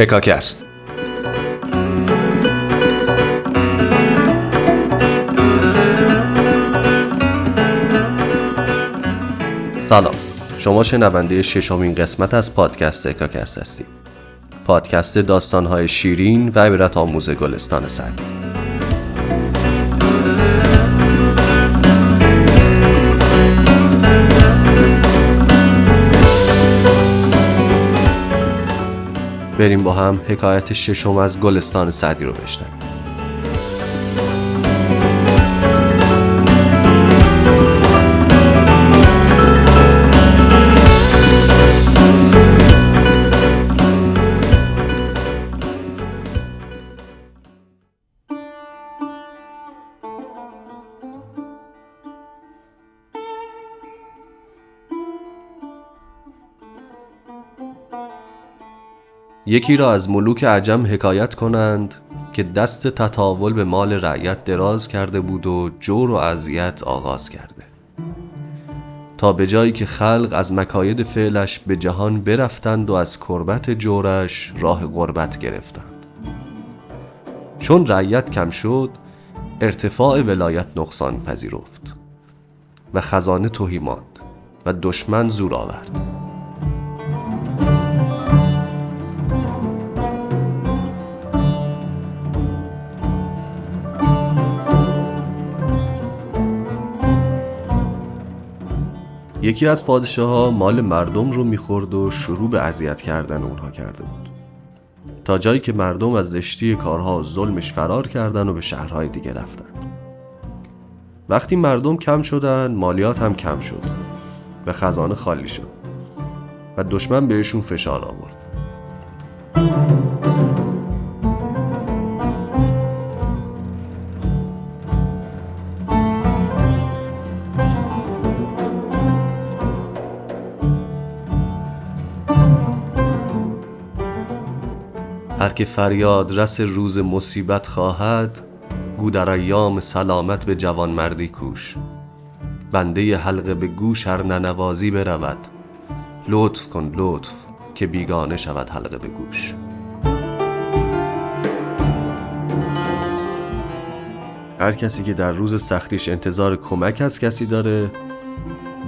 هکاکست سلام. شما شنونده ششمین قسمت از پادکست هکاکست هستید. پادکست داستانهای شیرین و عبرت آموز گلستان سعدی بریم با هم حکایت ششم از گلستان سعدی رو بشنویم. یکی را از ملوک عجم حکایت کنند که دست تطاول به مال رعیت دراز کرده بود و جور و اذیت آغاز کرده. تا به جایی که خلق از مکاید فعلش به جهان برفتند و از کربت جورش راه غربت گرفتند. چون رعیت کم شد ارتفاع ولایت نقصان پذیرفت و خزانه توهی ماند و دشمن زور آورد. یکی از پادشاه ها مال مردم رو می‌خورد و شروع به اذیت کردن اونها کرده بود. تا جایی که مردم از زشتی کارها و ظلمش فرار کردن و به شهرهای دیگه رفتن. وقتی مردم کم شدن مالیات هم کم شد و خزانه خالی شد و دشمن بهشون فشار آورد. که فریاد رس روز مصیبت خواهد گو در ایام سلامت به جوانمردی کوش. بنده حلقه به گوش هر ننوازی برود. لطف کن لطف که بیگانه شود حلقه به گوش. هر کسی که در روز سختیش انتظار کمک از کسی داره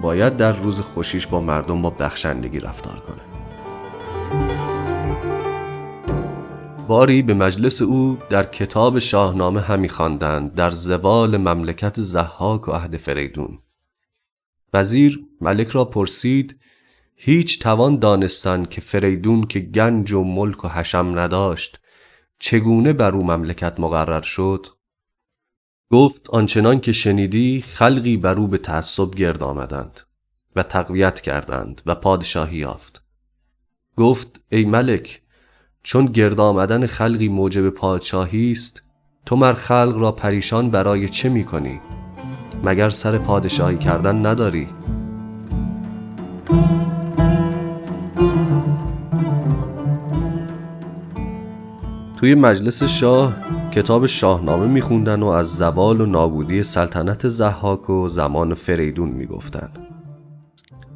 باید در روز خوشیش با مردم با بخشندگی رفتار کنه. باری به مجلس او در کتاب شاهنامه همی خواندند در زوال مملکت زحاک و عهد فریدون. وزیر ملک را پرسید هیچ توان دانستن که فریدون که گنج و ملک و حشم نداشت چگونه بر او مملکت مقرر شد؟ گفت آنچنان که شنیدی خلقی بر او به تعصب گرد آمدند و تقویت کردند و پادشاهی یافت. گفت ای ملک چون گرد آمدن خلقی موجب پادشاهی است تو مر خلق را پریشان برای چه می کنی؟ مگر سر پادشاهی کردن نداری؟ توی مجلس شاه کتاب شاهنامه میخوندن و از زوال و نابودی سلطنت زحاک و زمان فریدون می‌گفتن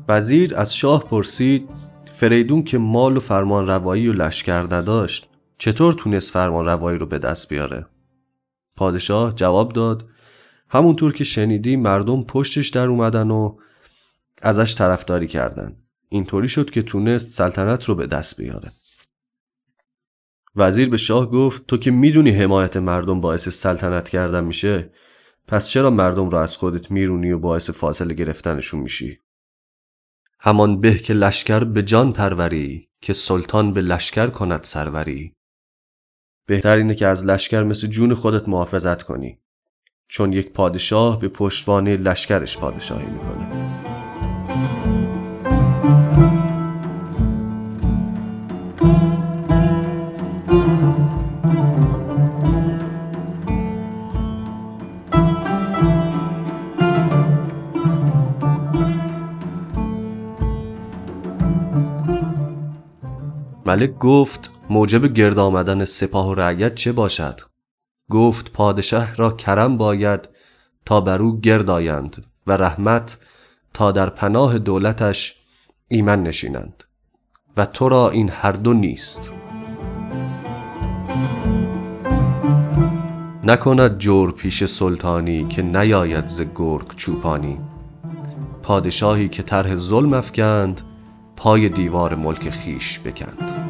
وزیر از شاه پرسید فریدون که مال و فرمان روایی و لشکر نداشت چطور تونست فرمان روایی رو به دست بیاره؟ پادشاه جواب داد همونطور که شنیدی مردم پشتش در اومدن و ازش طرفداری کردن اینطوری شد که تونست سلطنت رو به دست بیاره وزیر به شاه گفت تو که می‌دونی حمایت مردم باعث سلطنت کردن میشه پس چرا مردم رو از خودت میرونی و باعث فاصله گرفتنشون میشی؟ همان به که لشکر به جان پروری که سلطان به لشکر کند سروری. بهتر اینه که از لشکر مثل جون خودت محافظت کنی چون یک پادشاه به پشتوانه لشکرش پادشاهی می‌کنه. ملک گفت موجب گرد آمدن سپاه و رعیت چه باشد؟ گفت پادشاه را کرم باید تا بر او گرد آیند و رحمت تا در پناه دولتش ایمن نشینند. و تو را این هر دو نیست. نکند جور پیش سلطانی که نیاید ز گرگ چوپانی. پادشاهی که طرح ظلم افکند پای دیوار ملک خیش بکند.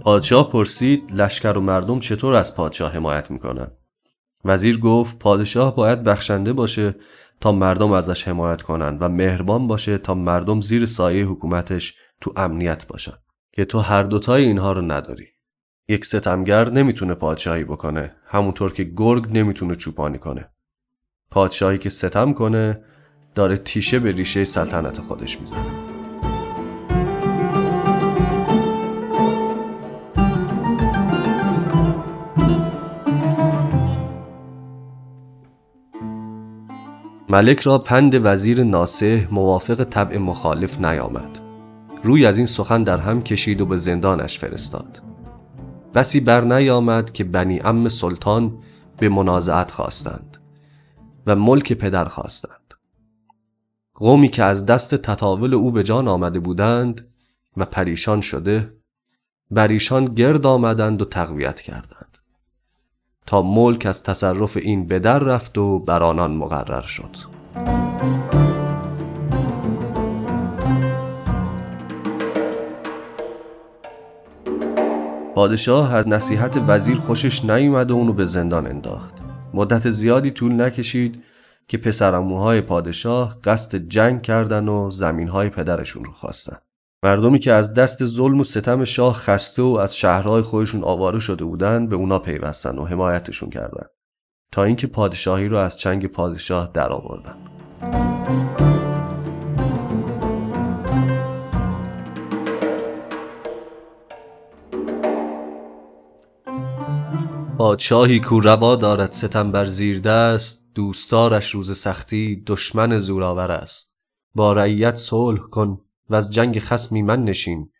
پادشاه پرسید لشکر و مردم چطور از پادشاه حمایت می‌کنن وزیر گفت پادشاه باید بخشنده باشه تا مردم ازش حمایت کنند و مهربان باشه تا مردم زیر سایه حکومتش تو امنیت باشن که تو هر دوتای اینها رو نداری. یک ستمگر نمی‌تونه پادشاهی بکنه همونطور که گرگ نمی‌تونه چوپانی کنه. پادشاهی که ستم کنه داره تیشه به ریشه سلطنت خودش می‌زنه. ملک را پند وزیر ناسه موافق طبع مخالف نیامد. روی از این سخن در هم کشید و به زندانش فرستاد. بسی بر نیامد که بنی ام سلطان به منازعت خواستند. و ملک پدر خواستند. قومی که از دست تطاول او به جان آمده بودند و پریشان شده بر ایشان گرد آمدند و تقویت کردند. تا ملک از تصرف این بدر رفت و بر آنان مقرر شد. پادشاه از نصیحت وزیر خوشش نیومد و اونو به زندان انداخت. مدت زیادی طول نکشید که پسرموهای پادشاه قصد جنگ کردن و زمینهای پدرشون رو خواستن مردمی که از دست ظلم و ستم شاه خسته و از شهرهای خودشون آواره شده بودن به اونا پیوستن و حمایتشون کردن تا اینکه پادشاهی رو از چنگ پادشاه درآوردن. پادشاهی کو روا دارد ستم بر زیر دست دوستارش روز سختی دشمن زورآور است. با رعیت صلح کن و از جنگ خصمی من نشین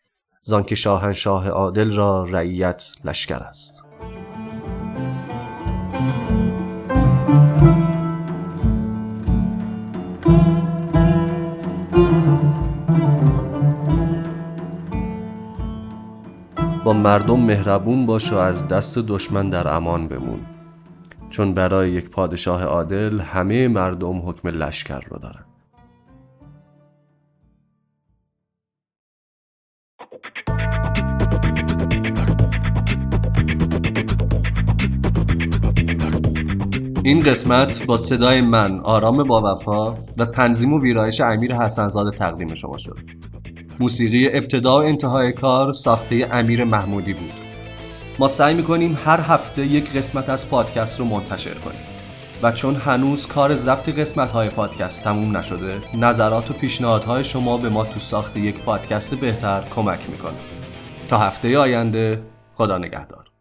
زانکه شاهنشاه عادل را رعیت لشکر است. مردم مهربون باش و از دست دشمن در امان بمون. چون برای یک پادشاه عادل همه مردم حکم لشکر رو دارن. این قسمت با صدای من آرام با وفا و تنظیم و ویرایش امیر حسنزاده تقدیم شما شد. موسیقی ابتدا و انتهای کار ساخته امیر محمودی بود. ما سعی می‌کنیم هر هفته یک قسمت از پادکست رو منتشر کنیم و چون هنوز کار ضبط قسمت های پادکست تموم نشده نظرات و پیشنهادهای شما به ما تو ساخت یک پادکست بهتر کمک می‌کنه. تا هفته آینده خدا نگهدار.